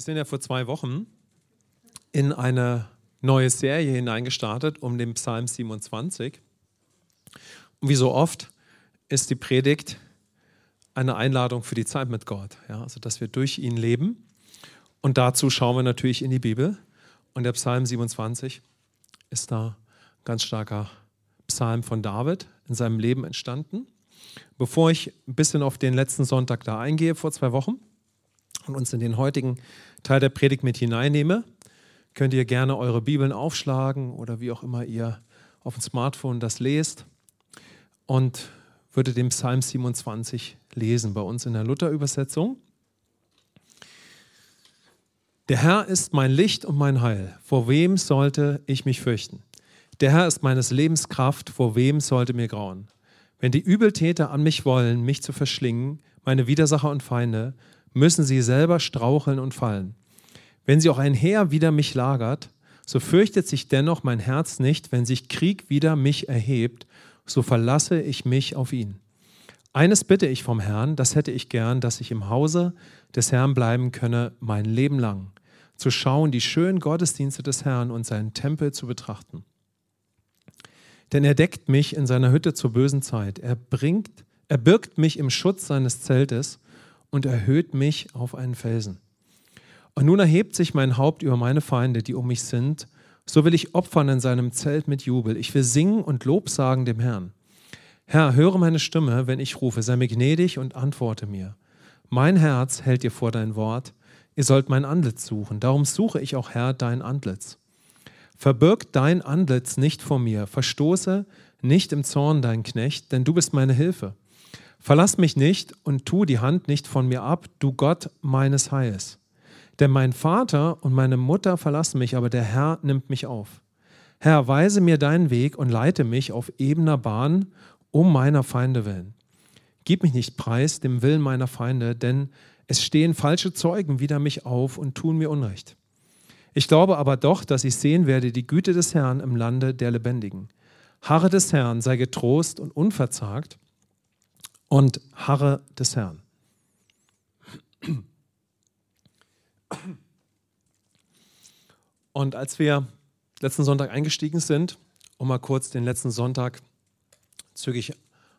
Wir sind ja vor zwei Wochen in eine neue Serie hineingestartet um den Psalm 27. Und wie so oft ist die Predigt eine Einladung für die Zeit mit Gott, ja, also dass wir durch ihn leben. Und dazu schauen wir natürlich in die Bibel. Und der Psalm 27 ist da ein ganz starker Psalm von David in seinem Leben entstanden. Bevor ich ein bisschen auf den letzten Sonntag da eingehe, vor zwei Wochen, und uns in den heutigen Teil der Predigt mit hineinnehme, könnt ihr gerne eure Bibeln aufschlagen oder wie auch immer ihr auf dem Smartphone das lest und würde den Psalm 27 lesen bei uns in der Luther-Übersetzung. Der Herr ist mein Licht und mein Heil. Vor wem sollte ich mich fürchten? Der Herr ist meines Lebens Kraft. Vor wem sollte mir grauen? Wenn die Übeltäter an mich wollen, mich zu verschlingen, meine Widersacher und Feinde, müssen sie selber straucheln und fallen. Wenn sie auch ein Heer wider mich lagert, so fürchtet sich dennoch mein Herz nicht, wenn sich Krieg wider mich erhebt, so verlasse ich mich auf ihn. Eines bitte ich vom Herrn, das hätte ich gern, dass ich im Hause des Herrn bleiben könne mein Leben lang, zu schauen die schönen Gottesdienste des Herrn und seinen Tempel zu betrachten. Denn er deckt mich in seiner Hütte zur bösen Zeit, er bringt, er birgt mich im Schutz seines Zeltes und erhöht mich auf einen Felsen. Und nun erhebt sich mein Haupt über meine Feinde, die um mich sind. So will ich opfern in seinem Zelt mit Jubel. Ich will singen und Lob sagen dem Herrn. Herr, höre meine Stimme, wenn ich rufe. Sei mir gnädig und antworte mir. Mein Herz hält dir vor dein Wort. Ihr sollt mein Antlitz suchen. Darum suche ich auch, Herr, dein Antlitz. Verbirg dein Antlitz nicht vor mir. Verstoße nicht im Zorn dein Knecht, denn du bist meine Hilfe. Verlass mich nicht und tu die Hand nicht von mir ab, du Gott meines Heils. Denn mein Vater und meine Mutter verlassen mich, aber der Herr nimmt mich auf. Herr, weise mir deinen Weg und leite mich auf ebener Bahn um meiner Feinde willen. Gib mich nicht preis dem Willen meiner Feinde, denn es stehen falsche Zeugen wider mich auf und tun mir Unrecht. Ich glaube aber doch, dass ich sehen werde die Güte des Herrn im Lande der Lebendigen. Harre des Herrn, sei getrost und unverzagt, und harre des Herrn. Und als wir letzten Sonntag eingestiegen sind, um mal kurz den letzten Sonntag zügig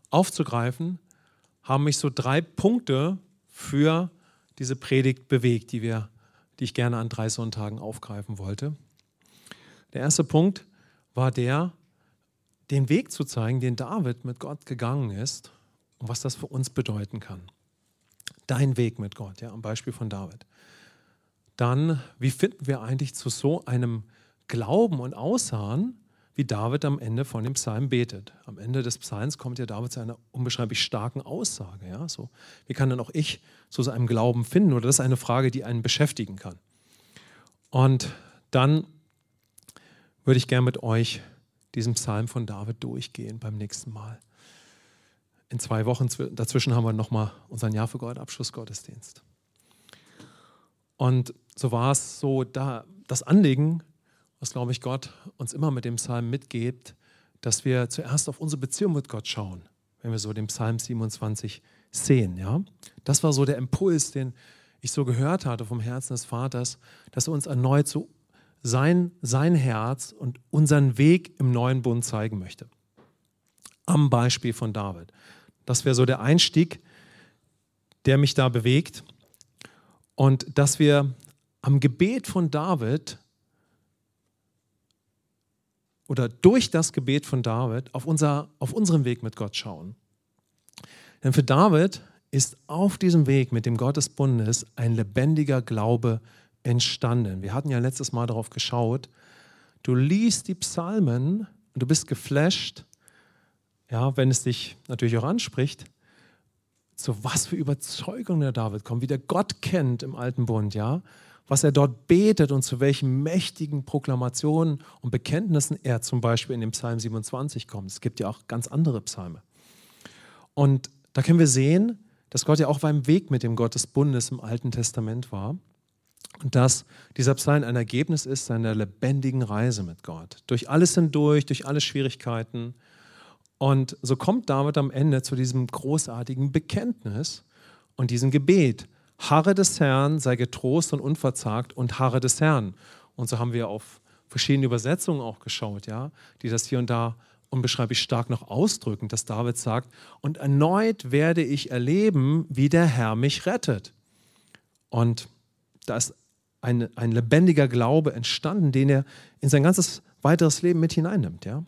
aufzugreifen, haben mich so drei Punkte für diese Predigt bewegt, die, wir, die ich gerne an drei Sonntagen aufgreifen wollte. Der erste Punkt war der, den Weg zu zeigen, den David mit Gott gegangen ist und was das für uns bedeuten kann. Dein Weg mit Gott, ja, am Beispiel von David. Dann, wie finden wir eigentlich zu so einem Glauben und Aussahen, wie David am Ende von dem Psalm betet. Am Ende des Psalms kommt ja David zu einer unbeschreiblich starken Aussage. Ja? So, wie kann dann auch ich zu so einem Glauben finden? Oder das ist eine Frage, die einen beschäftigen kann. Und dann würde ich gerne mit euch diesen Psalm von David durchgehen beim nächsten Mal in zwei Wochen dazwischen haben wir nochmal unseren Jahr für Gott Abschlussgottesdienst. Und so war es so, da das Anliegen, was glaube ich Gott uns immer mit dem Psalm mitgibt, dass wir zuerst auf unsere Beziehung mit Gott schauen, wenn wir so den Psalm 27 sehen. Ja? Das war so der Impuls, den ich so gehört hatte vom Herzen des Vaters, dass er uns erneut so sein, sein Herz und unseren Weg im neuen Bund zeigen möchte. Am Beispiel von David. Das wäre so der Einstieg, der mich da bewegt. Und dass wir am Gebet von David oder durch das Gebet von David auf, unser, auf unseren Weg mit Gott schauen. Denn für David ist auf diesem Weg mit dem Gott des Bundes ein lebendiger Glaube entstanden. Wir hatten ja letztes Mal darauf geschaut. Du liest die Psalmen und du bist geflasht ja, wenn es dich natürlich auch anspricht, zu was für Überzeugung der David kommt, wie der Gott kennt im Alten Bund, ja, was er dort betet und zu welchen mächtigen Proklamationen und Bekenntnissen er zum Beispiel in dem Psalm 27 kommt. Es gibt ja auch ganz andere Psalme. Und da können wir sehen, dass Gott ja auch beim Weg mit dem Gott des Bundes im Alten Testament war und dass dieser Psalm ein Ergebnis ist seiner lebendigen Reise mit Gott. Durch alles hindurch, durch alle Schwierigkeiten, und so kommt David am Ende zu diesem großartigen Bekenntnis und diesem Gebet. Harre des Herrn, sei getrost und unverzagt und harre des Herrn. Und so haben wir auf verschiedene Übersetzungen auch geschaut, ja, die das hier und da unbeschreiblich stark noch ausdrücken, dass David sagt, und erneut werde ich erleben, wie der Herr mich rettet. Und da ist ein, ein lebendiger Glaube entstanden, den er in sein ganzes weiteres Leben mit hineinnimmt. Ja?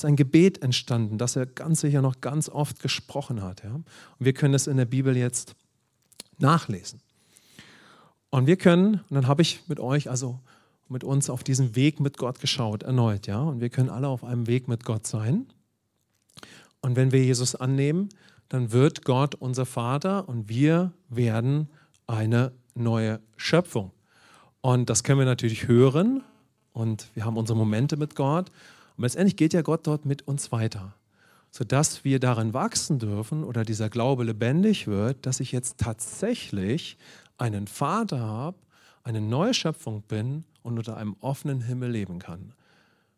Ist ein Gebet entstanden, das er ganz sicher noch ganz oft gesprochen hat. Ja? Und wir können es in der Bibel jetzt nachlesen. Und wir können, und dann habe ich mit euch, also mit uns auf diesen Weg mit Gott geschaut, erneut, ja. Und wir können alle auf einem Weg mit Gott sein. Und wenn wir Jesus annehmen, dann wird Gott unser Vater und wir werden eine neue Schöpfung. Und das können wir natürlich hören und wir haben unsere Momente mit Gott. Und letztendlich geht ja Gott dort mit uns weiter, sodass wir darin wachsen dürfen oder dieser Glaube lebendig wird, dass ich jetzt tatsächlich einen Vater habe, eine neue Schöpfung bin und unter einem offenen Himmel leben kann.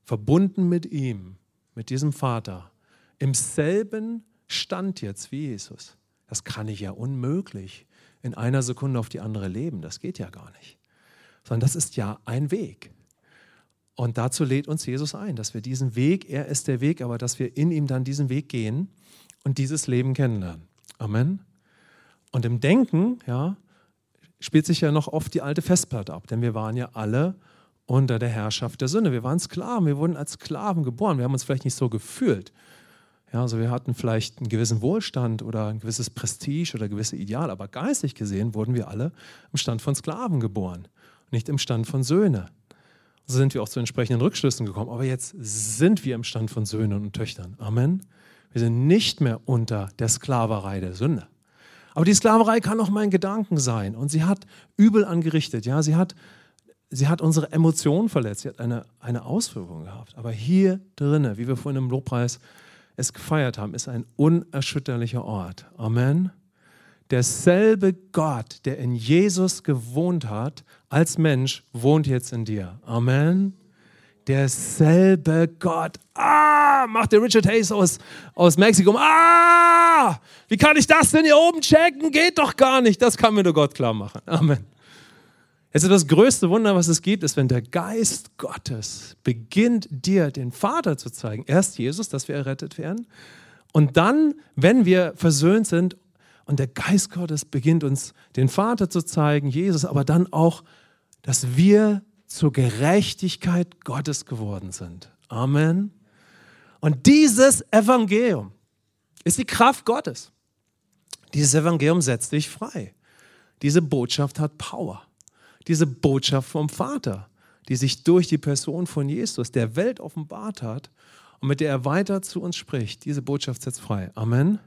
Verbunden mit ihm, mit diesem Vater, im selben Stand jetzt wie Jesus. Das kann ich ja unmöglich in einer Sekunde auf die andere leben. Das geht ja gar nicht. Sondern das ist ja ein Weg. Und dazu lädt uns Jesus ein, dass wir diesen Weg, er ist der Weg, aber dass wir in ihm dann diesen Weg gehen und dieses Leben kennenlernen. Amen. Und im Denken, ja, spielt sich ja noch oft die alte Festplatte ab, denn wir waren ja alle unter der Herrschaft der Sünde. Wir waren Sklaven, wir wurden als Sklaven geboren. Wir haben uns vielleicht nicht so gefühlt. Ja, also wir hatten vielleicht einen gewissen Wohlstand oder ein gewisses Prestige oder gewisse Ideal, aber geistig gesehen wurden wir alle im Stand von Sklaven geboren, nicht im Stand von Söhne. Sind wir auch zu entsprechenden Rückschlüssen gekommen. Aber jetzt sind wir im Stand von Söhnen und Töchtern. Amen. Wir sind nicht mehr unter der Sklaverei der Sünde. Aber die Sklaverei kann auch mein Gedanken sein. Und sie hat übel angerichtet. Ja, sie hat, sie hat unsere Emotionen verletzt. Sie hat eine, eine Auswirkung gehabt. Aber hier drinnen, wie wir vorhin im Lobpreis es gefeiert haben, ist ein unerschütterlicher Ort. Amen. Derselbe Gott, der in Jesus gewohnt hat, als Mensch, wohnt jetzt in dir. Amen. Derselbe Gott. Ah, macht der Richard Hayes aus, aus Mexiko. Ah, wie kann ich das denn hier oben checken? Geht doch gar nicht. Das kann mir nur Gott klar machen. Amen. Es ist das größte Wunder, was es gibt, ist, wenn der Geist Gottes beginnt, dir den Vater zu zeigen. Erst Jesus, dass wir errettet werden. Und dann, wenn wir versöhnt sind, und der Geist Gottes beginnt uns den Vater zu zeigen, Jesus, aber dann auch, dass wir zur Gerechtigkeit Gottes geworden sind. Amen. Und dieses Evangelium ist die Kraft Gottes. Dieses Evangelium setzt dich frei. Diese Botschaft hat Power diese Botschaft vom Vater, die sich durch die Person von Jesus der Welt offenbart hat und mit der er weiter zu uns spricht. Diese Botschaft setzt frei. Amen.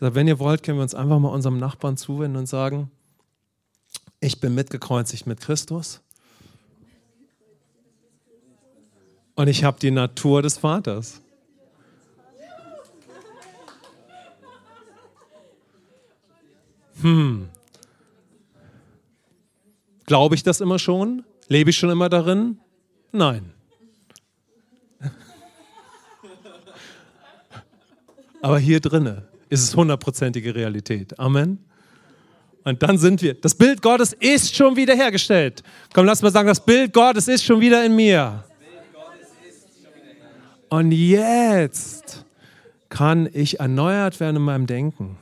Also wenn ihr wollt, können wir uns einfach mal unserem Nachbarn zuwenden und sagen, ich bin mitgekreuzigt mit Christus und ich habe die Natur des Vaters. Hm, Glaube ich das immer schon? Lebe ich schon immer darin? Nein. Aber hier drinne ist es hundertprozentige Realität. Amen. Und dann sind wir. Das Bild Gottes ist schon wieder hergestellt. Komm, lass mal sagen, das Bild Gottes ist schon wieder in mir. Und jetzt kann ich erneuert werden in meinem Denken.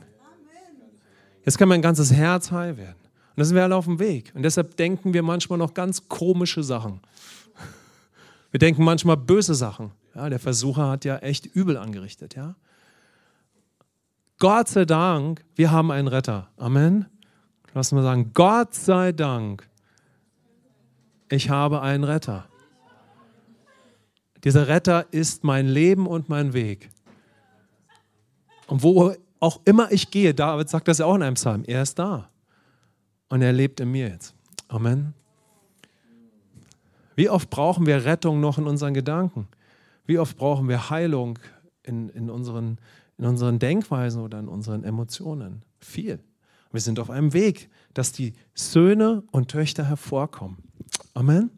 Jetzt kann mein ganzes Herz heil werden. Und da sind wir alle auf dem Weg. Und deshalb denken wir manchmal noch ganz komische Sachen. Wir denken manchmal böse Sachen. Ja, der Versucher hat ja echt übel angerichtet. Ja? Gott sei Dank, wir haben einen Retter. Amen. Lass mal sagen, Gott sei Dank, ich habe einen Retter. Dieser Retter ist mein Leben und mein Weg. Und wo auch immer ich gehe, David sagt das ja auch in einem Psalm, er ist da. Und er lebt in mir jetzt. Amen. Wie oft brauchen wir Rettung noch in unseren Gedanken? Wie oft brauchen wir Heilung in, in, unseren, in unseren Denkweisen oder in unseren Emotionen? Viel. Wir sind auf einem Weg, dass die Söhne und Töchter hervorkommen. Amen.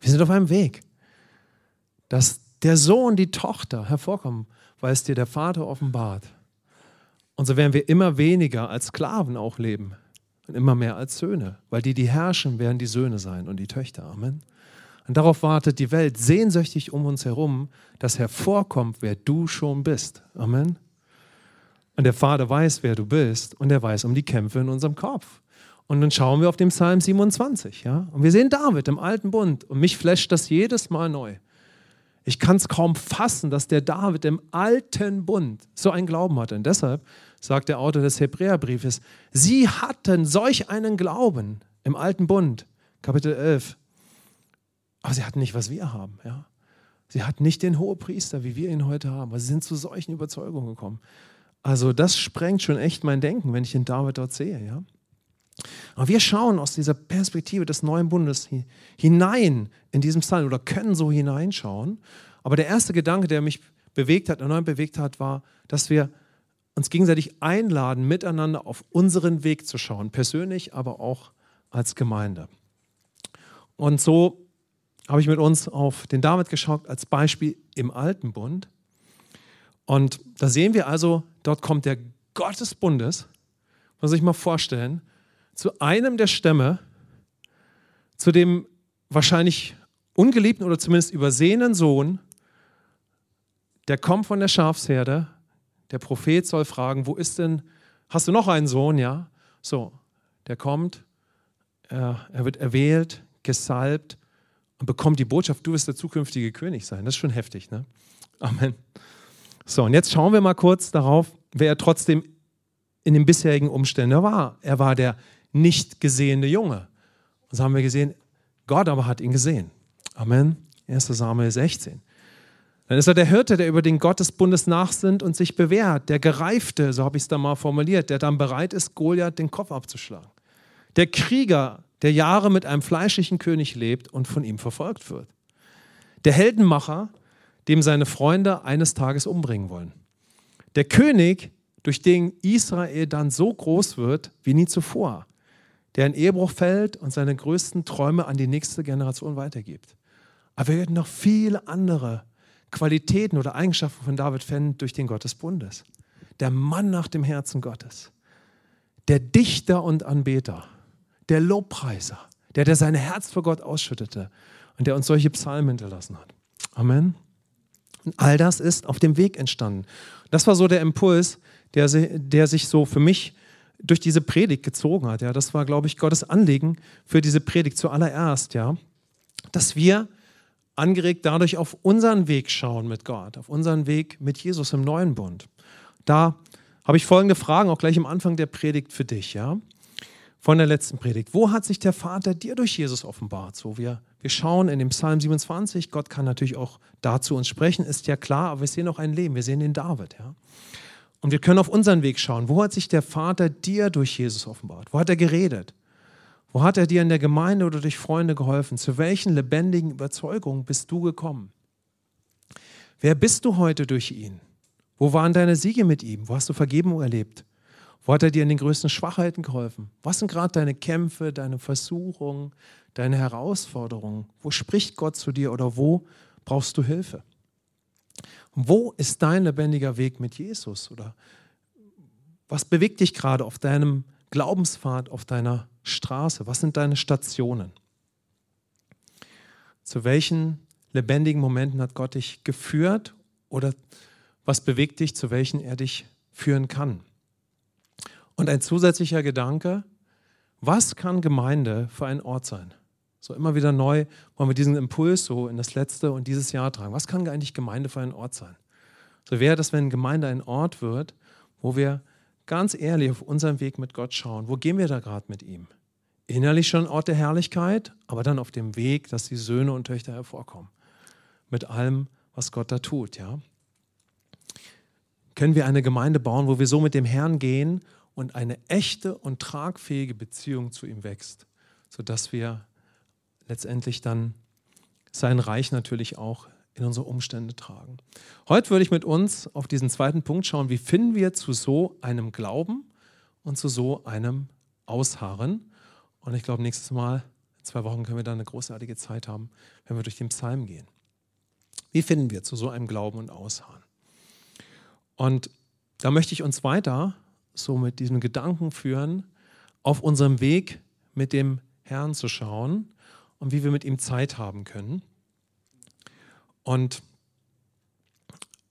Wir sind auf einem Weg, dass der Sohn, die Tochter hervorkommen, weil es dir der Vater offenbart. Und so werden wir immer weniger als Sklaven auch leben, und immer mehr als Söhne, weil die, die herrschen, werden die Söhne sein und die Töchter. Amen. Und darauf wartet die Welt sehnsüchtig um uns herum, dass hervorkommt, wer du schon bist. Amen. Und der Vater weiß, wer du bist und er weiß um die Kämpfe in unserem Kopf. Und dann schauen wir auf den Psalm 27, ja, und wir sehen David im alten Bund und mich flasht das jedes Mal neu. Ich kann es kaum fassen, dass der David im alten Bund so einen Glauben hatte. Und deshalb sagt der Autor des Hebräerbriefes, sie hatten solch einen Glauben im alten Bund, Kapitel 11. Aber sie hatten nicht, was wir haben. Ja? Sie hatten nicht den Hohepriester, wie wir ihn heute haben. Aber sie sind zu solchen Überzeugungen gekommen. Also das sprengt schon echt mein Denken, wenn ich den David dort sehe. Ja? Aber wir schauen aus dieser Perspektive des neuen Bundes hinein in diesem Psalm oder können so hineinschauen. Aber der erste Gedanke, der mich bewegt hat, erneut bewegt hat, war, dass wir uns gegenseitig einladen, miteinander auf unseren Weg zu schauen, persönlich, aber auch als Gemeinde. Und so habe ich mit uns auf den David geschaut als Beispiel im Alten Bund. Und da sehen wir also, dort kommt der Gott des Bundes, muss sich mal vorstellen, zu einem der Stämme, zu dem wahrscheinlich ungeliebten oder zumindest übersehenen Sohn, der kommt von der Schafsherde, der Prophet soll fragen, wo ist denn, hast du noch einen Sohn, ja? So, der kommt, er, er wird erwählt, gesalbt und bekommt die Botschaft, du wirst der zukünftige König sein. Das ist schon heftig, ne? Amen. So, und jetzt schauen wir mal kurz darauf, wer er trotzdem in den bisherigen Umständen war. Er war der nicht gesehene Junge. Und so haben wir gesehen, Gott aber hat ihn gesehen. Amen. 1. Samuel 16. Dann ist er der Hirte, der über den Gott des Bundes nachsinnt und sich bewährt. Der Gereifte, so habe ich es da mal formuliert, der dann bereit ist, Goliath den Kopf abzuschlagen. Der Krieger, der Jahre mit einem fleischlichen König lebt und von ihm verfolgt wird. Der Heldenmacher, dem seine Freunde eines Tages umbringen wollen. Der König, durch den Israel dann so groß wird wie nie zuvor, der in Ehebruch fällt und seine größten Träume an die nächste Generation weitergibt. Aber wir werden noch viele andere Qualitäten oder Eigenschaften von David finden durch den Gott des Bundes. Der Mann nach dem Herzen Gottes, der Dichter und Anbeter, der Lobpreiser, der, der sein Herz vor Gott ausschüttete und der uns solche Psalmen hinterlassen hat. Amen. Und all das ist auf dem Weg entstanden. Das war so der Impuls, der, der sich so für mich durch diese Predigt gezogen hat. Ja, das war, glaube ich, Gottes Anliegen für diese Predigt zuallererst, ja, dass wir angeregt dadurch auf unseren Weg schauen mit Gott, auf unseren Weg mit Jesus im neuen Bund. Da habe ich folgende Fragen auch gleich am Anfang der Predigt für dich, ja von der letzten Predigt. Wo hat sich der Vater dir durch Jesus offenbart? So, wir, wir schauen in dem Psalm 27, Gott kann natürlich auch dazu uns sprechen, ist ja klar, aber wir sehen auch ein Leben, wir sehen den David. Ja? Und wir können auf unseren Weg schauen. Wo hat sich der Vater dir durch Jesus offenbart? Wo hat er geredet? Wo hat er dir in der Gemeinde oder durch Freunde geholfen? Zu welchen lebendigen Überzeugungen bist du gekommen? Wer bist du heute durch ihn? Wo waren deine Siege mit ihm? Wo hast du Vergebung erlebt? Wo hat er dir in den größten Schwachheiten geholfen? Was sind gerade deine Kämpfe, deine Versuchungen, deine Herausforderungen? Wo spricht Gott zu dir oder wo brauchst du Hilfe? wo ist dein lebendiger Weg mit Jesus? Oder was bewegt dich gerade auf deinem Glaubenspfad, auf deiner Straße? Was sind deine Stationen? Zu welchen lebendigen Momenten hat Gott dich geführt oder was bewegt dich, zu welchen er dich führen kann? Und ein zusätzlicher Gedanke, was kann Gemeinde für ein Ort sein? So immer wieder neu wollen wir diesen Impuls so in das letzte und dieses Jahr tragen. Was kann eigentlich Gemeinde für ein Ort sein? So wäre das, wenn Gemeinde ein Ort wird, wo wir ganz ehrlich auf unseren Weg mit Gott schauen. Wo gehen wir da gerade mit ihm? Innerlich schon Ort der Herrlichkeit, aber dann auf dem Weg, dass die Söhne und Töchter hervorkommen. Mit allem, was Gott da tut, ja. Können wir eine Gemeinde bauen, wo wir so mit dem Herrn gehen und eine echte und tragfähige Beziehung zu ihm wächst, sodass wir letztendlich dann sein Reich natürlich auch in unsere Umstände tragen. Heute würde ich mit uns auf diesen zweiten Punkt schauen, wie finden wir zu so einem Glauben und zu so einem Ausharren. Und ich glaube, nächstes Mal, in zwei Wochen, können wir da eine großartige Zeit haben, wenn wir durch den Psalm gehen. Wie finden wir zu so einem Glauben und Ausharren? Und da möchte ich uns weiter so mit diesem Gedanken führen auf unserem Weg mit dem Herrn zu schauen und wie wir mit ihm Zeit haben können. Und,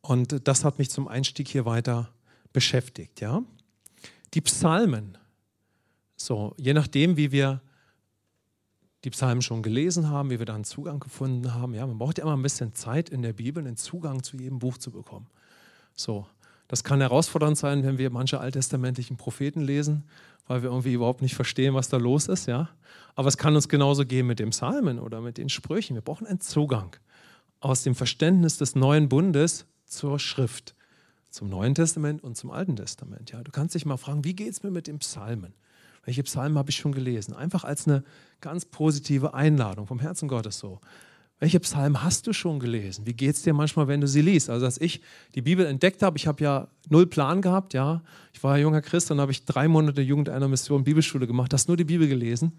und das hat mich zum Einstieg hier weiter beschäftigt. Ja? Die Psalmen, so, je nachdem, wie wir die Psalmen schon gelesen haben, wie wir da einen Zugang gefunden haben. Ja, man braucht ja immer ein bisschen Zeit in der Bibel, einen Zugang zu jedem Buch zu bekommen. So, das kann herausfordernd sein, wenn wir manche alttestamentlichen Propheten lesen, weil wir irgendwie überhaupt nicht verstehen, was da los ist. Ja? Aber es kann uns genauso gehen mit dem Psalmen oder mit den Sprüchen. Wir brauchen einen Zugang aus dem Verständnis des neuen Bundes zur Schrift, zum Neuen Testament und zum Alten Testament. Ja? Du kannst dich mal fragen, wie geht es mir mit dem Psalmen? Welche Psalmen habe ich schon gelesen? Einfach als eine ganz positive Einladung vom Herzen Gottes so. Welche Psalmen hast du schon gelesen? Wie geht es dir manchmal, wenn du sie liest? Also, als ich die Bibel entdeckt habe, ich habe ja null Plan gehabt, ja. Ich war ja junger Christ, dann habe ich drei Monate Jugend einer Mission Bibelschule gemacht, hast nur die Bibel gelesen,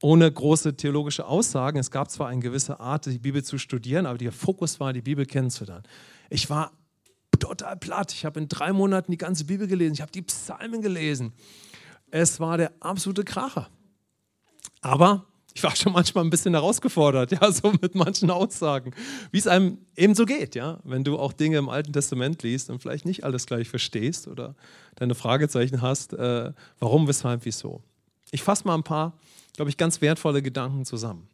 ohne große theologische Aussagen. Es gab zwar eine gewisse Art, die Bibel zu studieren, aber der Fokus war, die Bibel kennenzulernen. Ich war total platt. Ich habe in drei Monaten die ganze Bibel gelesen. Ich habe die Psalmen gelesen. Es war der absolute Kracher. Aber ich war schon manchmal ein bisschen herausgefordert, ja, so mit manchen Aussagen, wie es einem eben so geht, ja, wenn du auch Dinge im Alten Testament liest und vielleicht nicht alles gleich verstehst oder deine Fragezeichen hast, äh, warum, weshalb, wieso. Ich fasse mal ein paar, glaube ich, ganz wertvolle Gedanken zusammen.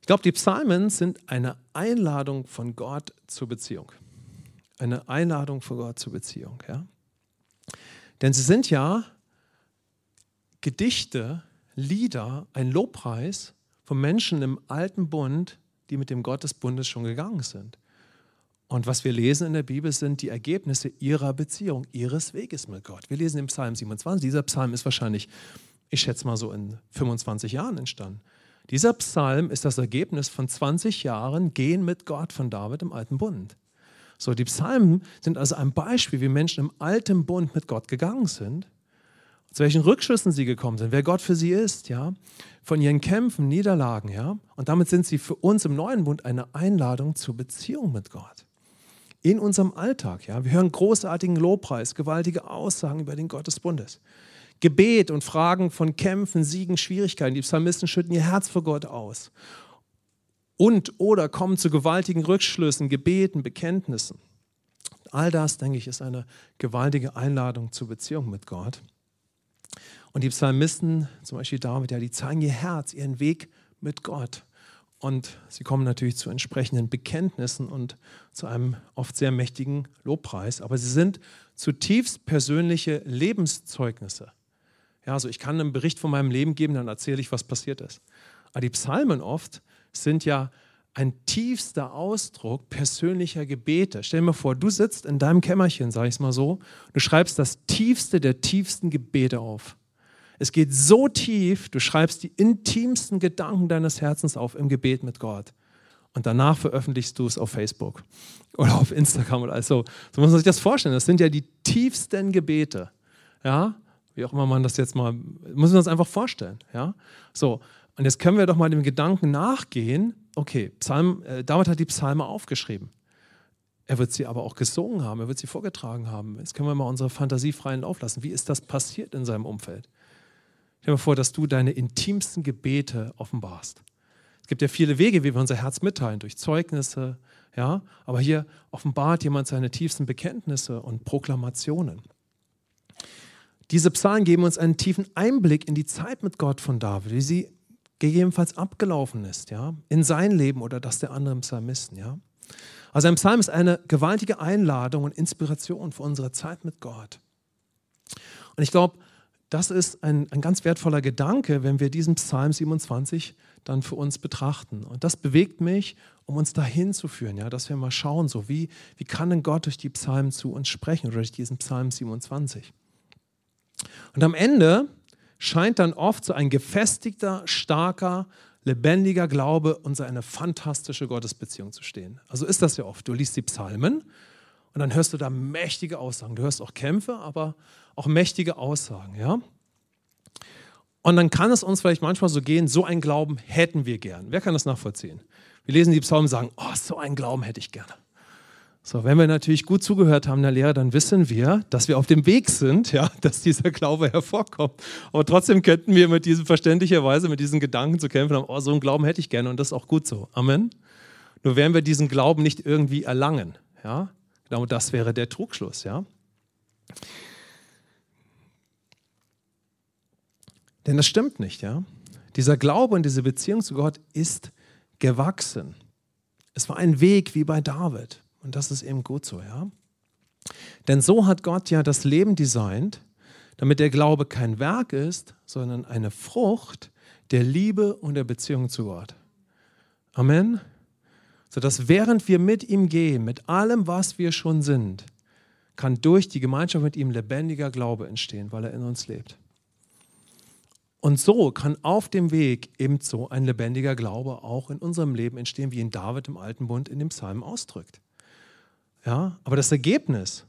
Ich glaube, die Psalmen sind eine Einladung von Gott zur Beziehung. Eine Einladung von Gott zur Beziehung, ja. Denn sie sind ja Gedichte, Lieder, ein Lobpreis von Menschen im alten Bund, die mit dem Gott des Bundes schon gegangen sind. Und was wir lesen in der Bibel sind die Ergebnisse ihrer Beziehung, ihres Weges mit Gott. Wir lesen im Psalm 27. Dieser Psalm ist wahrscheinlich, ich schätze mal so in 25 Jahren entstanden. Dieser Psalm ist das Ergebnis von 20 Jahren Gehen mit Gott von David im alten Bund. So, die Psalmen sind also ein Beispiel, wie Menschen im alten Bund mit Gott gegangen sind zu welchen Rückschlüssen sie gekommen sind, wer Gott für sie ist, ja, von ihren Kämpfen, Niederlagen, ja. Und damit sind sie für uns im neuen Bund eine Einladung zur Beziehung mit Gott. In unserem Alltag, ja. Wir hören großartigen Lobpreis, gewaltige Aussagen über den Gott des Bundes. Gebet und Fragen von Kämpfen, Siegen, Schwierigkeiten. Die Psalmisten schütten ihr Herz vor Gott aus. Und oder kommen zu gewaltigen Rückschlüssen, Gebeten, Bekenntnissen. All das, denke ich, ist eine gewaltige Einladung zur Beziehung mit Gott. Und die Psalmisten, zum Beispiel David, ja, die zeigen ihr Herz, ihren Weg mit Gott. Und sie kommen natürlich zu entsprechenden Bekenntnissen und zu einem oft sehr mächtigen Lobpreis. Aber sie sind zutiefst persönliche Lebenszeugnisse. Ja, also ich kann einen Bericht von meinem Leben geben, dann erzähle ich, was passiert ist. Aber die Psalmen oft sind ja ein tiefster Ausdruck persönlicher Gebete. Stell dir mal vor, du sitzt in deinem Kämmerchen, sage ich es mal so, du schreibst das tiefste der tiefsten Gebete auf. Es geht so tief, du schreibst die intimsten Gedanken deines Herzens auf im Gebet mit Gott. Und danach veröffentlichst du es auf Facebook oder auf Instagram oder also. So muss man sich das vorstellen. Das sind ja die tiefsten Gebete. Ja, wie auch immer man das jetzt mal, muss man das einfach vorstellen. Ja, so. Und jetzt können wir doch mal dem Gedanken nachgehen. Okay, Psalm, äh, David hat die Psalme aufgeschrieben. Er wird sie aber auch gesungen haben, er wird sie vorgetragen haben. Jetzt können wir mal unsere Fantasie freien Lauf lassen. Wie ist das passiert in seinem Umfeld? Stell dir vor, dass du deine intimsten Gebete offenbarst. Es gibt ja viele Wege, wie wir unser Herz mitteilen, durch Zeugnisse, ja, aber hier offenbart jemand seine tiefsten Bekenntnisse und Proklamationen. Diese Psalmen geben uns einen tiefen Einblick in die Zeit mit Gott von David, wie sie gegebenenfalls abgelaufen ist, ja, in sein Leben oder das der anderen Psalmisten, ja. Also ein Psalm ist eine gewaltige Einladung und Inspiration für unsere Zeit mit Gott. Und ich glaube, das ist ein, ein ganz wertvoller Gedanke, wenn wir diesen Psalm 27 dann für uns betrachten. Und das bewegt mich, um uns dahin zu führen, ja, dass wir mal schauen, so wie, wie kann denn Gott durch die Psalmen zu uns sprechen oder durch diesen Psalm 27. Und am Ende scheint dann oft so ein gefestigter, starker, lebendiger Glaube so eine fantastische Gottesbeziehung zu stehen. Also ist das ja oft. Du liest die Psalmen und dann hörst du da mächtige Aussagen. Du hörst auch Kämpfe, aber auch mächtige Aussagen, ja? Und dann kann es uns vielleicht manchmal so gehen, so einen Glauben hätten wir gern. Wer kann das nachvollziehen? Wir lesen die Psalmen und sagen, oh, so einen Glauben hätte ich gerne. So, wenn wir natürlich gut zugehört haben, der Lehrer, dann wissen wir, dass wir auf dem Weg sind, ja, dass dieser Glaube hervorkommt. Aber trotzdem könnten wir mit diesem verständlicherweise, mit diesen Gedanken zu kämpfen haben, oh, so einen Glauben hätte ich gerne und das ist auch gut so. Amen. Nur werden wir diesen Glauben nicht irgendwie erlangen, ja. Genau das wäre der Trugschluss, ja. Denn das stimmt nicht, ja. Dieser Glaube und diese Beziehung zu Gott ist gewachsen. Es war ein Weg wie bei David. Und das ist eben gut so, ja. Denn so hat Gott ja das Leben designt, damit der Glaube kein Werk ist, sondern eine Frucht der Liebe und der Beziehung zu Gott. Amen. Sodass während wir mit ihm gehen, mit allem, was wir schon sind, kann durch die Gemeinschaft mit ihm lebendiger Glaube entstehen, weil er in uns lebt. Und so kann auf dem Weg ebenso ein lebendiger Glaube auch in unserem Leben entstehen, wie ihn David im Alten Bund in dem Psalm ausdrückt. Ja, aber das Ergebnis,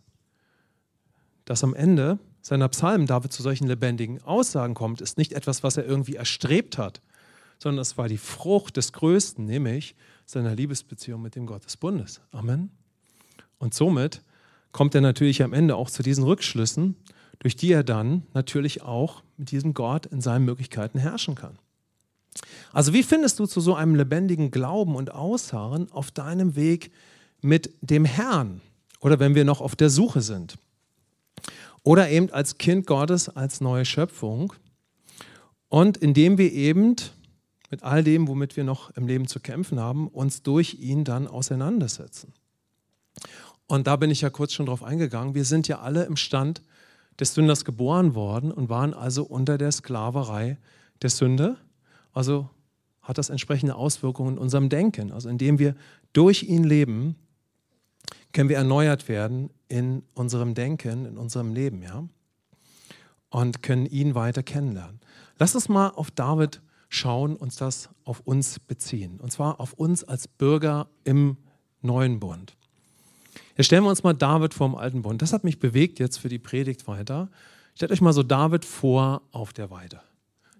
dass am Ende seiner Psalmen David zu solchen lebendigen Aussagen kommt, ist nicht etwas, was er irgendwie erstrebt hat, sondern es war die Frucht des Größten, nämlich seiner Liebesbeziehung mit dem Gott des Bundes. Amen. Und somit kommt er natürlich am Ende auch zu diesen Rückschlüssen, durch die er dann natürlich auch mit diesem Gott in seinen Möglichkeiten herrschen kann. Also wie findest du zu so einem lebendigen Glauben und Ausharren auf deinem Weg mit dem Herrn oder wenn wir noch auf der Suche sind. Oder eben als Kind Gottes, als neue Schöpfung. Und indem wir eben mit all dem, womit wir noch im Leben zu kämpfen haben, uns durch ihn dann auseinandersetzen. Und da bin ich ja kurz schon drauf eingegangen. Wir sind ja alle im Stand des Sünders geboren worden und waren also unter der Sklaverei der Sünde. Also hat das entsprechende Auswirkungen in unserem Denken. Also indem wir durch ihn leben, können wir erneuert werden in unserem Denken, in unserem Leben, ja? Und können ihn weiter kennenlernen. Lass uns mal auf David schauen, uns das auf uns beziehen. Und zwar auf uns als Bürger im neuen Bund. Jetzt stellen wir uns mal David vor dem alten Bund. Das hat mich bewegt jetzt für die Predigt weiter. Stellt euch mal so David vor auf der Weide.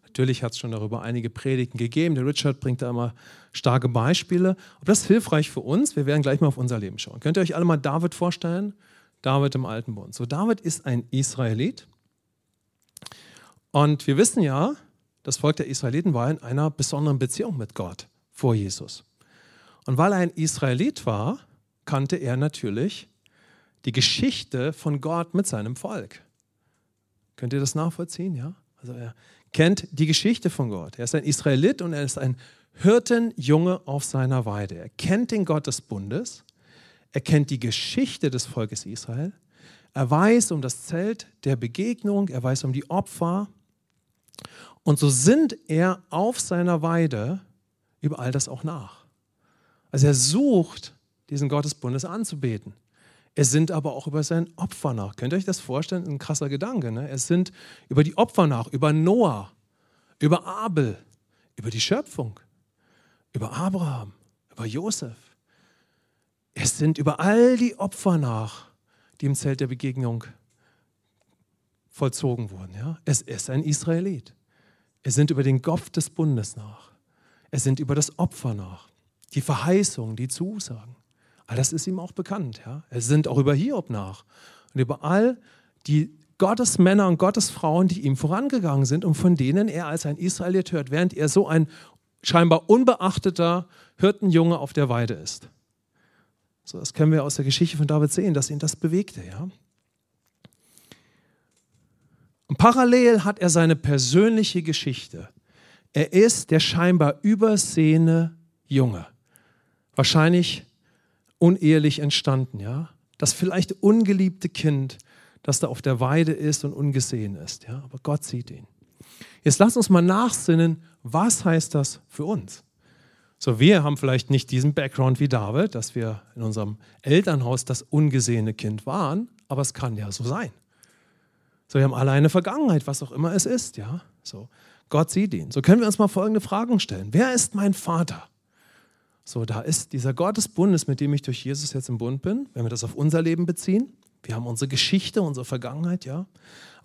Natürlich hat es schon darüber einige Predigten gegeben. Der Richard bringt da immer starke Beispiele. Ob das hilfreich für uns? Wir werden gleich mal auf unser Leben schauen. Könnt ihr euch alle mal David vorstellen? David im Alten Bund. So, David ist ein Israelit. Und wir wissen ja, das Volk der Israeliten war in einer besonderen Beziehung mit Gott vor Jesus. Und weil er ein Israelit war, kannte er natürlich die Geschichte von Gott mit seinem Volk. Könnt ihr das nachvollziehen? Ja? Also er kennt die Geschichte von Gott. Er ist ein Israelit und er ist ein Hirtenjunge auf seiner Weide. Er kennt den Gott des Bundes. Er kennt die Geschichte des Volkes Israel. Er weiß um das Zelt der Begegnung. Er weiß um die Opfer. Und so sinnt er auf seiner Weide über all das auch nach. Also er sucht, diesen Gott des Bundes anzubeten. Er sinnt aber auch über sein Opfer nach. Könnt ihr euch das vorstellen? Ein krasser Gedanke. Ne? Er sinnt über die Opfer nach, über Noah, über Abel, über die Schöpfung, über Abraham, über Josef. Er sinnt über all die Opfer nach, die im Zelt der Begegnung vollzogen wurden. Ja? Es ist ein Israelit. Er sinnt über den Kopf des Bundes nach. Er sinnt über das Opfer nach, die Verheißung, die Zusagen. All das ist ihm auch bekannt. Ja? Er sinnt auch über Hiob nach und über all die Gottesmänner und Gottesfrauen, die ihm vorangegangen sind und von denen er als ein Israelit hört, während er so ein scheinbar unbeachteter Hirtenjunge auf der Weide ist. So, das können wir aus der Geschichte von David sehen, dass ihn das bewegte. Ja? Und parallel hat er seine persönliche Geschichte. Er ist der scheinbar übersehene Junge. Wahrscheinlich unehelich entstanden, ja? Das vielleicht ungeliebte Kind, das da auf der Weide ist und ungesehen ist, ja? Aber Gott sieht ihn. Jetzt lass uns mal nachsinnen, was heißt das für uns? So, wir haben vielleicht nicht diesen Background wie David, dass wir in unserem Elternhaus das ungesehene Kind waren, aber es kann ja so sein. So, wir haben alle eine Vergangenheit, was auch immer es ist, ja? So, Gott sieht ihn. So können wir uns mal folgende Fragen stellen. Wer ist mein Vater? So, da ist dieser Gott des Bundes, mit dem ich durch Jesus jetzt im Bund bin, wenn wir das auf unser Leben beziehen. Wir haben unsere Geschichte, unsere Vergangenheit, ja.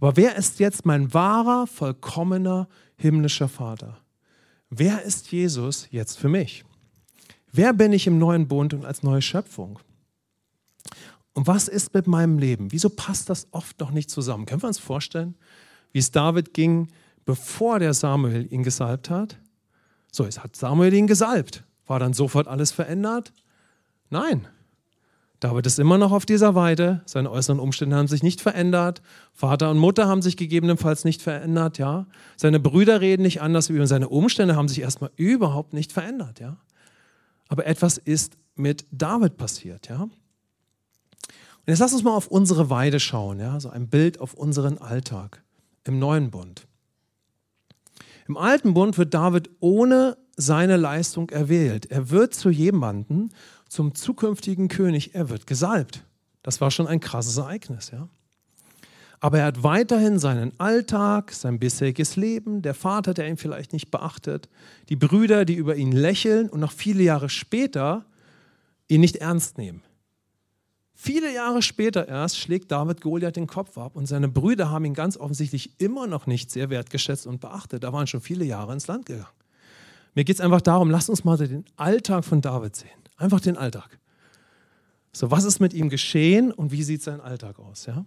Aber wer ist jetzt mein wahrer, vollkommener himmlischer Vater? Wer ist Jesus jetzt für mich? Wer bin ich im neuen Bund und als neue Schöpfung? Und was ist mit meinem Leben? Wieso passt das oft noch nicht zusammen? Können wir uns vorstellen, wie es David ging, bevor der Samuel ihn gesalbt hat? So, es hat Samuel ihn gesalbt. War dann sofort alles verändert? Nein. David ist immer noch auf dieser Weide. Seine äußeren Umstände haben sich nicht verändert. Vater und Mutter haben sich gegebenenfalls nicht verändert. Ja? Seine Brüder reden nicht anders wie seine Umstände haben sich erstmal überhaupt nicht verändert. Ja? Aber etwas ist mit David passiert. Ja? Und jetzt lass uns mal auf unsere Weide schauen. Ja? So ein Bild auf unseren Alltag im neuen Bund. Im alten Bund wird David ohne seine Leistung erwählt. Er wird zu jemandem, zum zukünftigen König, er wird gesalbt. Das war schon ein krasses Ereignis, ja. Aber er hat weiterhin seinen Alltag, sein bisheriges Leben, der Vater, der ihn vielleicht nicht beachtet, die Brüder, die über ihn lächeln und noch viele Jahre später ihn nicht ernst nehmen. Viele Jahre später erst schlägt David Goliath den Kopf ab und seine Brüder haben ihn ganz offensichtlich immer noch nicht sehr wertgeschätzt und beachtet. Da waren schon viele Jahre ins Land gegangen. Mir geht es einfach darum, lasst uns mal den Alltag von David sehen. Einfach den Alltag. So, was ist mit ihm geschehen und wie sieht sein Alltag aus? Ja?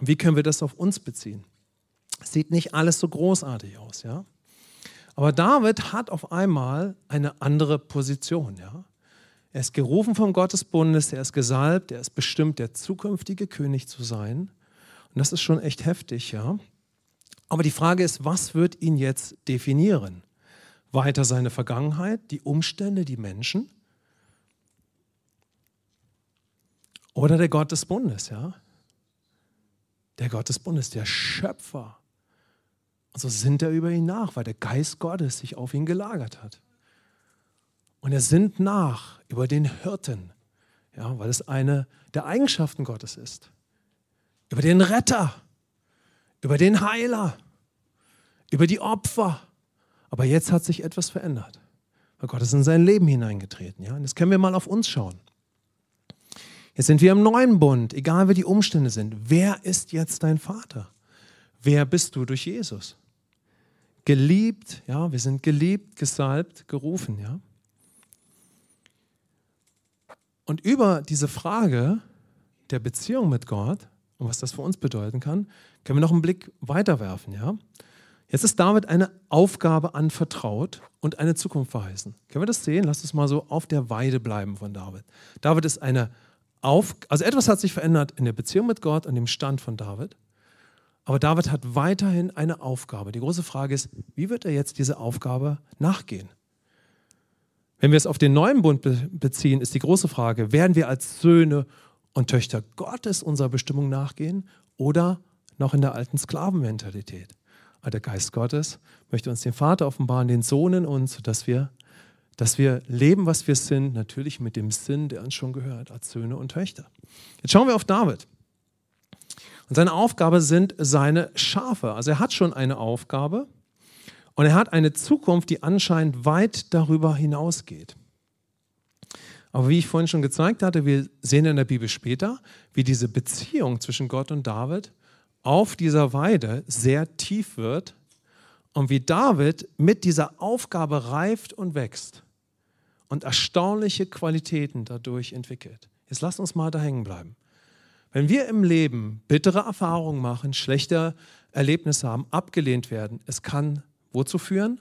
Wie können wir das auf uns beziehen? Sieht nicht alles so großartig aus, ja. Aber David hat auf einmal eine andere Position, ja. Er ist gerufen vom Gott des Bundes, er ist gesalbt, er ist bestimmt, der zukünftige König zu sein. Und das ist schon echt heftig, ja. Aber die Frage ist, was wird ihn jetzt definieren? Weiter seine Vergangenheit, die Umstände, die Menschen? Oder der Gott des Bundes, ja? Der Gott des Bundes, der Schöpfer. Und so sinnt er über ihn nach, weil der Geist Gottes sich auf ihn gelagert hat. Und er sinnt nach über den Hirten, ja, weil es eine der Eigenschaften Gottes ist. Über den Retter, über den Heiler, über die Opfer. Aber jetzt hat sich etwas verändert. Weil Gott ist in sein Leben hineingetreten. Ja? Und jetzt können wir mal auf uns schauen. Jetzt sind wir im neuen Bund, egal wie die Umstände sind. Wer ist jetzt dein Vater? Wer bist du durch Jesus? Geliebt, ja, wir sind geliebt, gesalbt, gerufen, ja. Und über diese Frage der Beziehung mit Gott und was das für uns bedeuten kann, können wir noch einen Blick weiter werfen, ja. Jetzt ist David eine Aufgabe anvertraut und eine Zukunft verheißen. Können wir das sehen? Lass uns mal so auf der Weide bleiben von David. David ist eine auf, also etwas hat sich verändert in der Beziehung mit Gott, an dem Stand von David. Aber David hat weiterhin eine Aufgabe. Die große Frage ist, wie wird er jetzt diese Aufgabe nachgehen? Wenn wir es auf den neuen Bund beziehen, ist die große Frage, werden wir als Söhne und Töchter Gottes unserer Bestimmung nachgehen oder noch in der alten Sklavenmentalität? Der Geist Gottes möchte uns den Vater offenbaren, den Sohn in uns, dass wir dass wir leben, was wir sind, natürlich mit dem Sinn, der uns schon gehört, als Söhne und Töchter. Jetzt schauen wir auf David. Und seine Aufgabe sind seine Schafe. Also er hat schon eine Aufgabe und er hat eine Zukunft, die anscheinend weit darüber hinausgeht. Aber wie ich vorhin schon gezeigt hatte, wir sehen in der Bibel später, wie diese Beziehung zwischen Gott und David auf dieser Weide sehr tief wird und wie David mit dieser Aufgabe reift und wächst und erstaunliche Qualitäten dadurch entwickelt. Jetzt lasst uns mal da hängen bleiben. Wenn wir im Leben bittere Erfahrungen machen, schlechte Erlebnisse haben, abgelehnt werden, es kann wozu führen?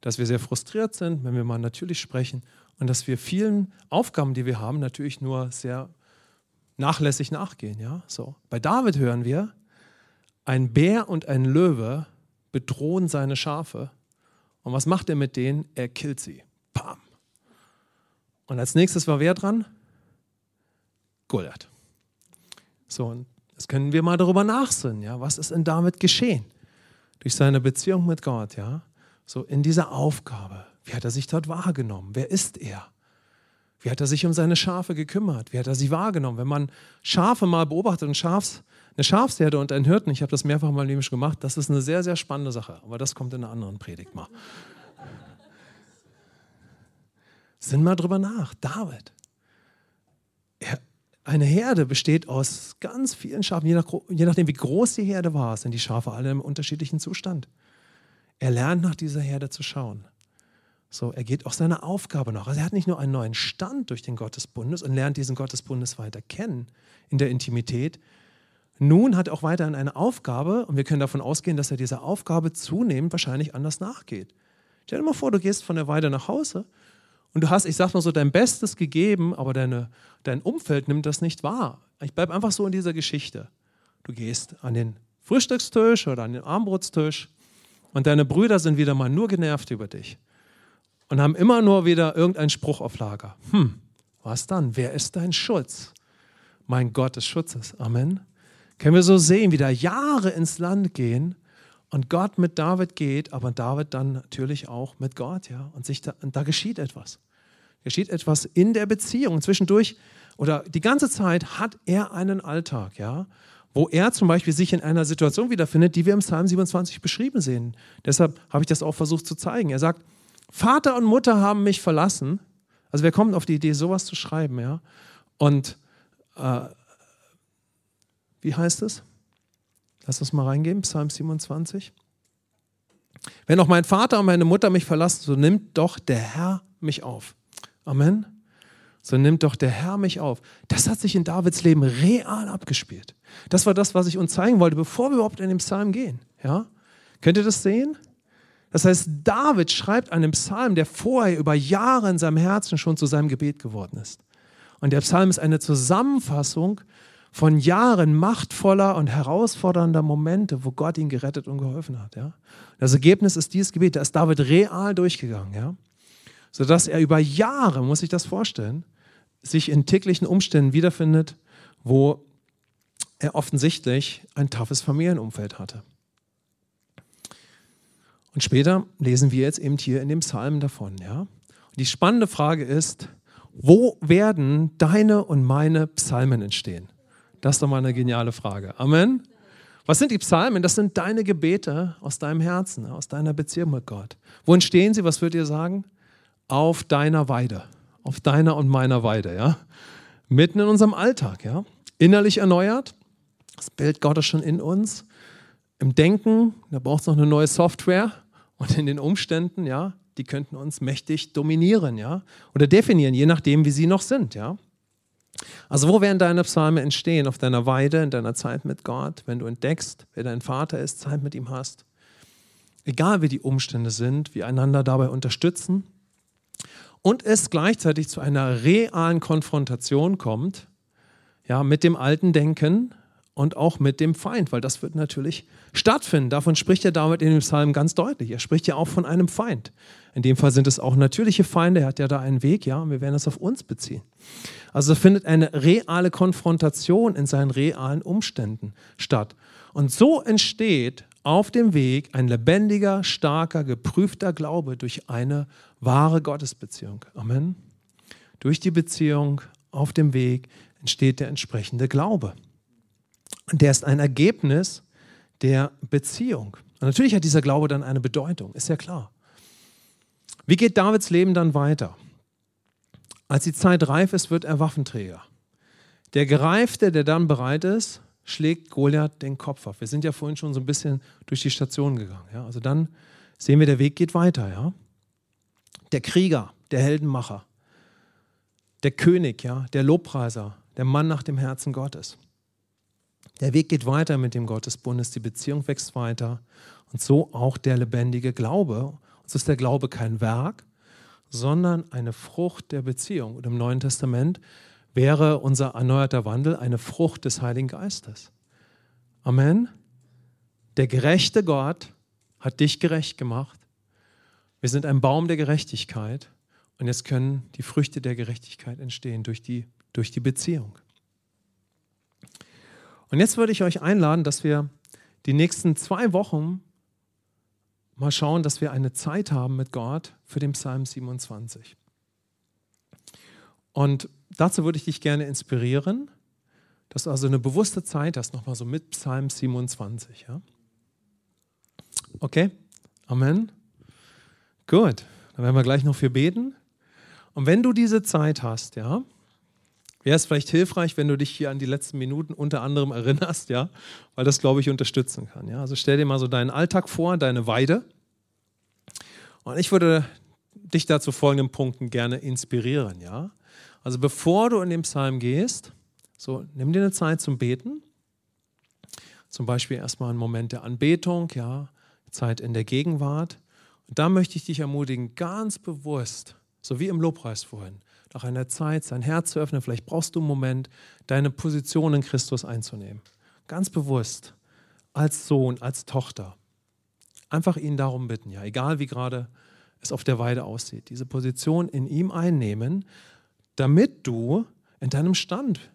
Dass wir sehr frustriert sind, wenn wir mal natürlich sprechen und dass wir vielen Aufgaben, die wir haben, natürlich nur sehr nachlässig nachgehen. Ja? So. Bei David hören wir, ein Bär und ein Löwe bedrohen seine Schafe. Und was macht er mit denen? Er killt sie. Pam. Und als nächstes war wer dran? Goliath. So, und jetzt können wir mal darüber nachsinnen, ja, was ist denn damit geschehen? Durch seine Beziehung mit Gott, ja, so in dieser Aufgabe. Wie hat er sich dort wahrgenommen? Wer ist er? Wie hat er sich um seine Schafe gekümmert? Wie hat er sie wahrgenommen? Wenn man Schafe mal beobachtet und Schafs, eine Schafsherde und einen Hirten, ich habe das mehrfach mal nämlich gemacht, das ist eine sehr, sehr spannende Sache. Aber das kommt in einer anderen Predigt mal. Sinn mal drüber nach. David. Er, eine Herde besteht aus ganz vielen Schafen. Je, nach, je nachdem, wie groß die Herde war, sind die Schafe alle im unterschiedlichen Zustand. Er lernt nach dieser Herde zu schauen. So, er geht auch seiner Aufgabe nach. Also er hat nicht nur einen neuen Stand durch den Gottesbundes und lernt diesen Gottesbundes weiter kennen in der Intimität. Nun hat er auch weiterhin eine Aufgabe und wir können davon ausgehen, dass er dieser Aufgabe zunehmend wahrscheinlich anders nachgeht. Stell dir mal vor, du gehst von der Weide nach Hause und du hast, ich sag mal so, dein Bestes gegeben, aber deine, dein Umfeld nimmt das nicht wahr. Ich bleibe einfach so in dieser Geschichte. Du gehst an den Frühstückstisch oder an den Armbrotstisch und deine Brüder sind wieder mal nur genervt über dich und haben immer nur wieder irgendeinen Spruch auf Lager. Hm, was dann? Wer ist dein Schutz? Mein Gott des Schutzes. Amen. Können wir so sehen, wie da Jahre ins Land gehen und Gott mit David geht, aber David dann natürlich auch mit Gott, ja. Und, sich da, und da geschieht etwas. Geschieht etwas in der Beziehung. Zwischendurch oder die ganze Zeit hat er einen Alltag, ja, wo er zum Beispiel sich in einer Situation wiederfindet, die wir im Psalm 27 beschrieben sehen. Deshalb habe ich das auch versucht zu zeigen. Er sagt, Vater und Mutter haben mich verlassen. Also wer kommt auf die Idee, sowas zu schreiben, ja? Und äh, wie heißt es? Lass uns mal reingehen, Psalm 27. Wenn auch mein Vater und meine Mutter mich verlassen, so nimmt doch der Herr mich auf. Amen. So nimmt doch der Herr mich auf. Das hat sich in Davids Leben real abgespielt. Das war das, was ich uns zeigen wollte, bevor wir überhaupt in den Psalm gehen. Ja? Könnt ihr das sehen? Das heißt, David schreibt einen Psalm, der vorher über Jahre in seinem Herzen schon zu seinem Gebet geworden ist. Und der Psalm ist eine Zusammenfassung von Jahren machtvoller und herausfordernder Momente, wo Gott ihn gerettet und geholfen hat. Ja? Das Ergebnis ist dieses Gebet, da ist David real durchgegangen, ja? sodass er über Jahre, muss ich das vorstellen, sich in täglichen Umständen wiederfindet, wo er offensichtlich ein toughes Familienumfeld hatte. Und später lesen wir jetzt eben hier in dem Psalm davon. Ja? Und die spannende Frage ist, wo werden deine und meine Psalmen entstehen? Das ist doch mal eine geniale Frage. Amen. Was sind die Psalmen? Das sind deine Gebete aus deinem Herzen, aus deiner Beziehung mit Gott. Wo entstehen sie? Was würdet ihr sagen? Auf deiner Weide. Auf deiner und meiner Weide, ja? Mitten in unserem Alltag, ja? Innerlich erneuert. Das Bild Gottes schon in uns im Denken, da braucht es noch eine neue Software und in den Umständen, ja, die könnten uns mächtig dominieren, ja, oder definieren, je nachdem, wie sie noch sind, ja. Also wo werden deine Psalme entstehen? Auf deiner Weide, in deiner Zeit mit Gott, wenn du entdeckst, wer dein Vater ist, Zeit mit ihm hast. Egal wie die Umstände sind, wie einander dabei unterstützen. Und es gleichzeitig zu einer realen Konfrontation kommt, ja, mit dem alten Denken, und auch mit dem Feind, weil das wird natürlich stattfinden. Davon spricht er damit in dem Psalm ganz deutlich. Er spricht ja auch von einem Feind. In dem Fall sind es auch natürliche Feinde. Er hat ja da einen Weg, ja, und wir werden das auf uns beziehen. Also findet eine reale Konfrontation in seinen realen Umständen statt. Und so entsteht auf dem Weg ein lebendiger, starker, geprüfter Glaube durch eine wahre Gottesbeziehung. Amen. Durch die Beziehung auf dem Weg entsteht der entsprechende Glaube. Und der ist ein Ergebnis der Beziehung. Und natürlich hat dieser Glaube dann eine Bedeutung, ist ja klar. Wie geht Davids Leben dann weiter? Als die Zeit reif ist, wird er Waffenträger. Der Gereifte, der dann bereit ist, schlägt Goliath den Kopf ab. Wir sind ja vorhin schon so ein bisschen durch die Station gegangen. Ja? Also dann sehen wir, der Weg geht weiter. Ja? Der Krieger, der Heldenmacher, der König, ja? der Lobpreiser, der Mann nach dem Herzen Gottes. Der Weg geht weiter mit dem Gottesbundes, die Beziehung wächst weiter und so auch der lebendige Glaube. Und so ist der Glaube kein Werk, sondern eine Frucht der Beziehung. Und im Neuen Testament wäre unser erneuerter Wandel eine Frucht des Heiligen Geistes. Amen. Der gerechte Gott hat dich gerecht gemacht. Wir sind ein Baum der Gerechtigkeit und jetzt können die Früchte der Gerechtigkeit entstehen durch die, durch die Beziehung. Und jetzt würde ich euch einladen, dass wir die nächsten zwei Wochen mal schauen, dass wir eine Zeit haben mit Gott für den Psalm 27. Und dazu würde ich dich gerne inspirieren, dass du also eine bewusste Zeit hast, nochmal so mit Psalm 27. Ja? Okay? Amen. Gut. Dann werden wir gleich noch für beten. Und wenn du diese Zeit hast, ja, wäre es vielleicht hilfreich, wenn du dich hier an die letzten Minuten unter anderem erinnerst, ja, weil das, glaube ich, unterstützen kann. Ja? Also stell dir mal so deinen Alltag vor, deine Weide. Und ich würde dich da zu folgenden Punkten gerne inspirieren, ja? Also bevor du in den Psalm gehst, so nimm dir eine Zeit zum Beten. Zum Beispiel erstmal einen Moment der Anbetung, ja, Zeit in der Gegenwart. Und da möchte ich dich ermutigen, ganz bewusst, so wie im Lobpreis vorhin, nach einer Zeit sein Herz zu öffnen. Vielleicht brauchst du einen Moment, deine Position in Christus einzunehmen. Ganz bewusst, als Sohn, als Tochter. Einfach ihn darum bitten, ja, egal wie gerade es auf der Weide aussieht, diese Position in ihm einnehmen, damit du in deinem Stand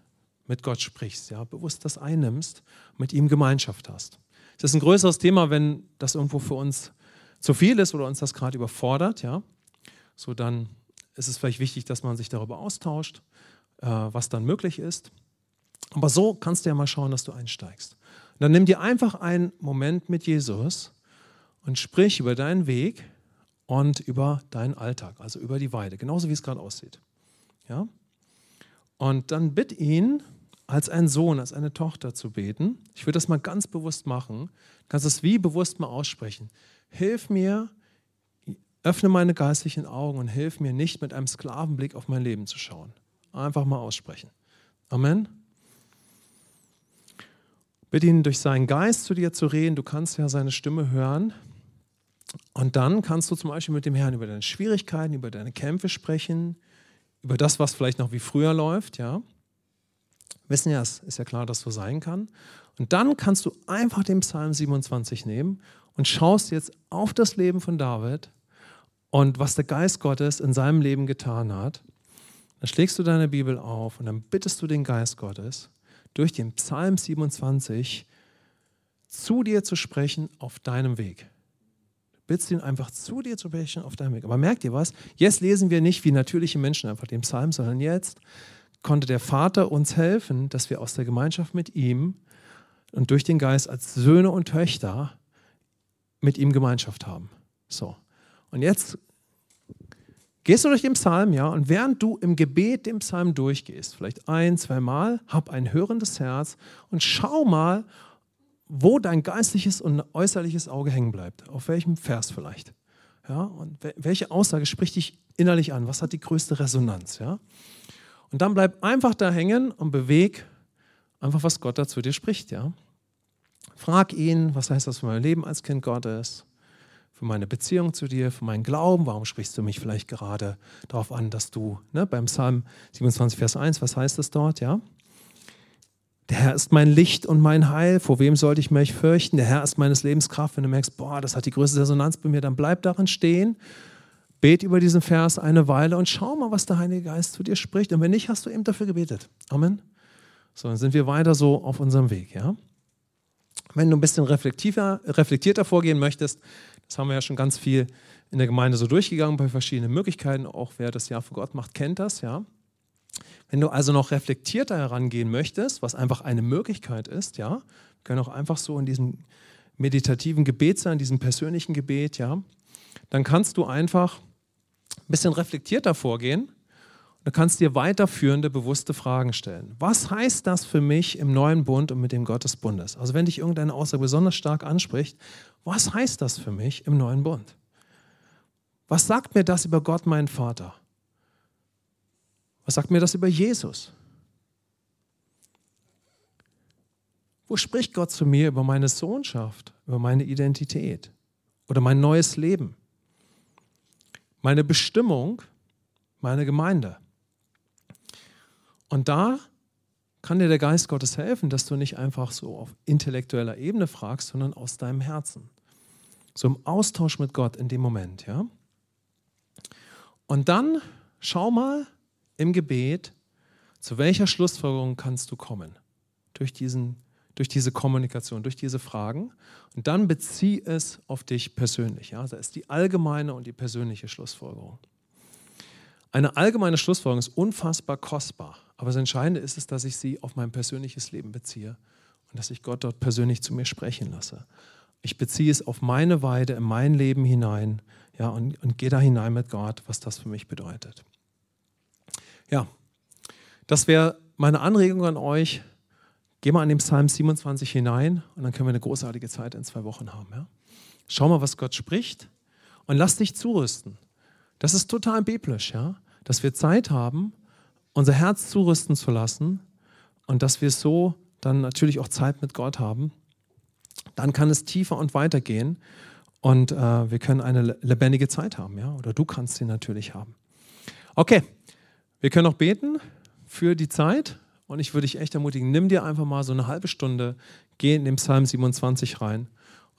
mit Gott sprichst, ja, bewusst das einnimmst, mit ihm Gemeinschaft hast. Das ist ein größeres Thema, wenn das irgendwo für uns zu viel ist oder uns das gerade überfordert, ja. So dann ist es vielleicht wichtig, dass man sich darüber austauscht, äh, was dann möglich ist. Aber so kannst du ja mal schauen, dass du einsteigst. Und dann nimm dir einfach einen Moment mit Jesus und sprich über deinen Weg und über deinen Alltag, also über die Weide, genauso wie es gerade aussieht. Ja? Und dann bitt ihn, als ein Sohn, als eine Tochter zu beten. Ich würde das mal ganz bewusst machen. Du kannst es wie bewusst mal aussprechen. Hilf mir, öffne meine geistlichen Augen und hilf mir nicht mit einem Sklavenblick auf mein Leben zu schauen. Einfach mal aussprechen. Amen. Bitte ihn durch seinen Geist zu dir zu reden. Du kannst ja seine Stimme hören. Und dann kannst du zum Beispiel mit dem Herrn über deine Schwierigkeiten, über deine Kämpfe sprechen, über das, was vielleicht noch wie früher läuft, ja. Wissen ja, es ist ja klar, dass so sein kann. Und dann kannst du einfach den Psalm 27 nehmen und schaust jetzt auf das Leben von David und was der Geist Gottes in seinem Leben getan hat. Dann schlägst du deine Bibel auf und dann bittest du den Geist Gottes, durch den Psalm 27 zu dir zu sprechen auf deinem Weg bittest ihn einfach zu dir zu sprechen auf deinem Weg. Aber merkt ihr was? Jetzt lesen wir nicht wie natürliche Menschen einfach den Psalm, sondern jetzt konnte der Vater uns helfen, dass wir aus der Gemeinschaft mit ihm und durch den Geist als Söhne und Töchter mit ihm Gemeinschaft haben. So. Und jetzt gehst du durch den Psalm, ja, und während du im Gebet den Psalm durchgehst, vielleicht ein, zwei Mal, hab ein hörendes Herz und schau mal, wo dein geistliches und äußerliches Auge hängen bleibt. Auf welchem Vers vielleicht. Ja, und welche Aussage spricht dich innerlich an? Was hat die größte Resonanz? Ja? Und dann bleib einfach da hängen und beweg einfach, was Gott da zu dir spricht. Ja? Frag ihn, was heißt das für mein Leben als Kind Gottes? Für meine Beziehung zu dir, für meinen Glauben. Warum sprichst du mich vielleicht gerade darauf an, dass du ne, beim Psalm 27, Vers 1, was heißt das dort? Ja? Der Herr ist mein Licht und mein Heil. Vor wem sollte ich mich fürchten? Der Herr ist meines Lebens Kraft. Wenn du merkst, boah, das hat die größte Resonanz bei mir, dann bleib darin stehen. Bet über diesen Vers eine Weile und schau mal, was der Heilige Geist zu dir spricht. Und wenn nicht, hast du eben dafür gebetet. Amen. So, dann sind wir weiter so auf unserem Weg. Ja? Wenn du ein bisschen reflektierter, reflektierter vorgehen möchtest, das haben wir ja schon ganz viel in der Gemeinde so durchgegangen bei verschiedenen Möglichkeiten. Auch wer das Jahr für Gott macht, kennt das. Ja? Wenn du also noch reflektierter herangehen möchtest, was einfach eine Möglichkeit ist, ja, können auch einfach so in diesem meditativen Gebet sein, diesem persönlichen Gebet, ja, dann kannst du einfach ein bisschen reflektierter vorgehen du kannst dir weiterführende, bewusste Fragen stellen. Was heißt das für mich im neuen Bund und mit dem Gott des Bundes? Also wenn dich irgendeine Aussage besonders stark anspricht, was heißt das für mich im neuen Bund? Was sagt mir das über Gott, meinen Vater? Was sagt mir das über Jesus? Wo spricht Gott zu mir über meine Sohnschaft, über meine Identität oder mein neues Leben? Meine Bestimmung, meine Gemeinde. Und da kann dir der Geist Gottes helfen, dass du nicht einfach so auf intellektueller Ebene fragst, sondern aus deinem Herzen. So im Austausch mit Gott in dem Moment, ja? Und dann schau mal, im Gebet, zu welcher Schlussfolgerung kannst du kommen? Durch, diesen, durch diese Kommunikation, durch diese Fragen. Und dann bezieh es auf dich persönlich. Ja? Da ist die allgemeine und die persönliche Schlussfolgerung. Eine allgemeine Schlussfolgerung ist unfassbar kostbar. Aber das Entscheidende ist es, dass ich sie auf mein persönliches Leben beziehe und dass ich Gott dort persönlich zu mir sprechen lasse. Ich beziehe es auf meine Weide, in mein Leben hinein ja, und, und gehe da hinein mit Gott, was das für mich bedeutet. Ja, das wäre meine Anregung an euch. Geh mal an den Psalm 27 hinein und dann können wir eine großartige Zeit in zwei Wochen haben. Ja? Schau mal, was Gott spricht und lass dich zurüsten. Das ist total biblisch, ja, dass wir Zeit haben, unser Herz zurüsten zu lassen und dass wir so dann natürlich auch Zeit mit Gott haben. Dann kann es tiefer und weiter gehen und äh, wir können eine lebendige Zeit haben, ja, oder du kannst sie natürlich haben. Okay, wir können auch beten für die Zeit und ich würde dich echt ermutigen, nimm dir einfach mal so eine halbe Stunde, geh in den Psalm 27 rein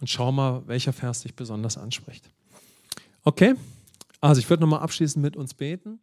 und schau mal, welcher Vers dich besonders anspricht. Okay, also ich würde nochmal abschließend mit uns beten.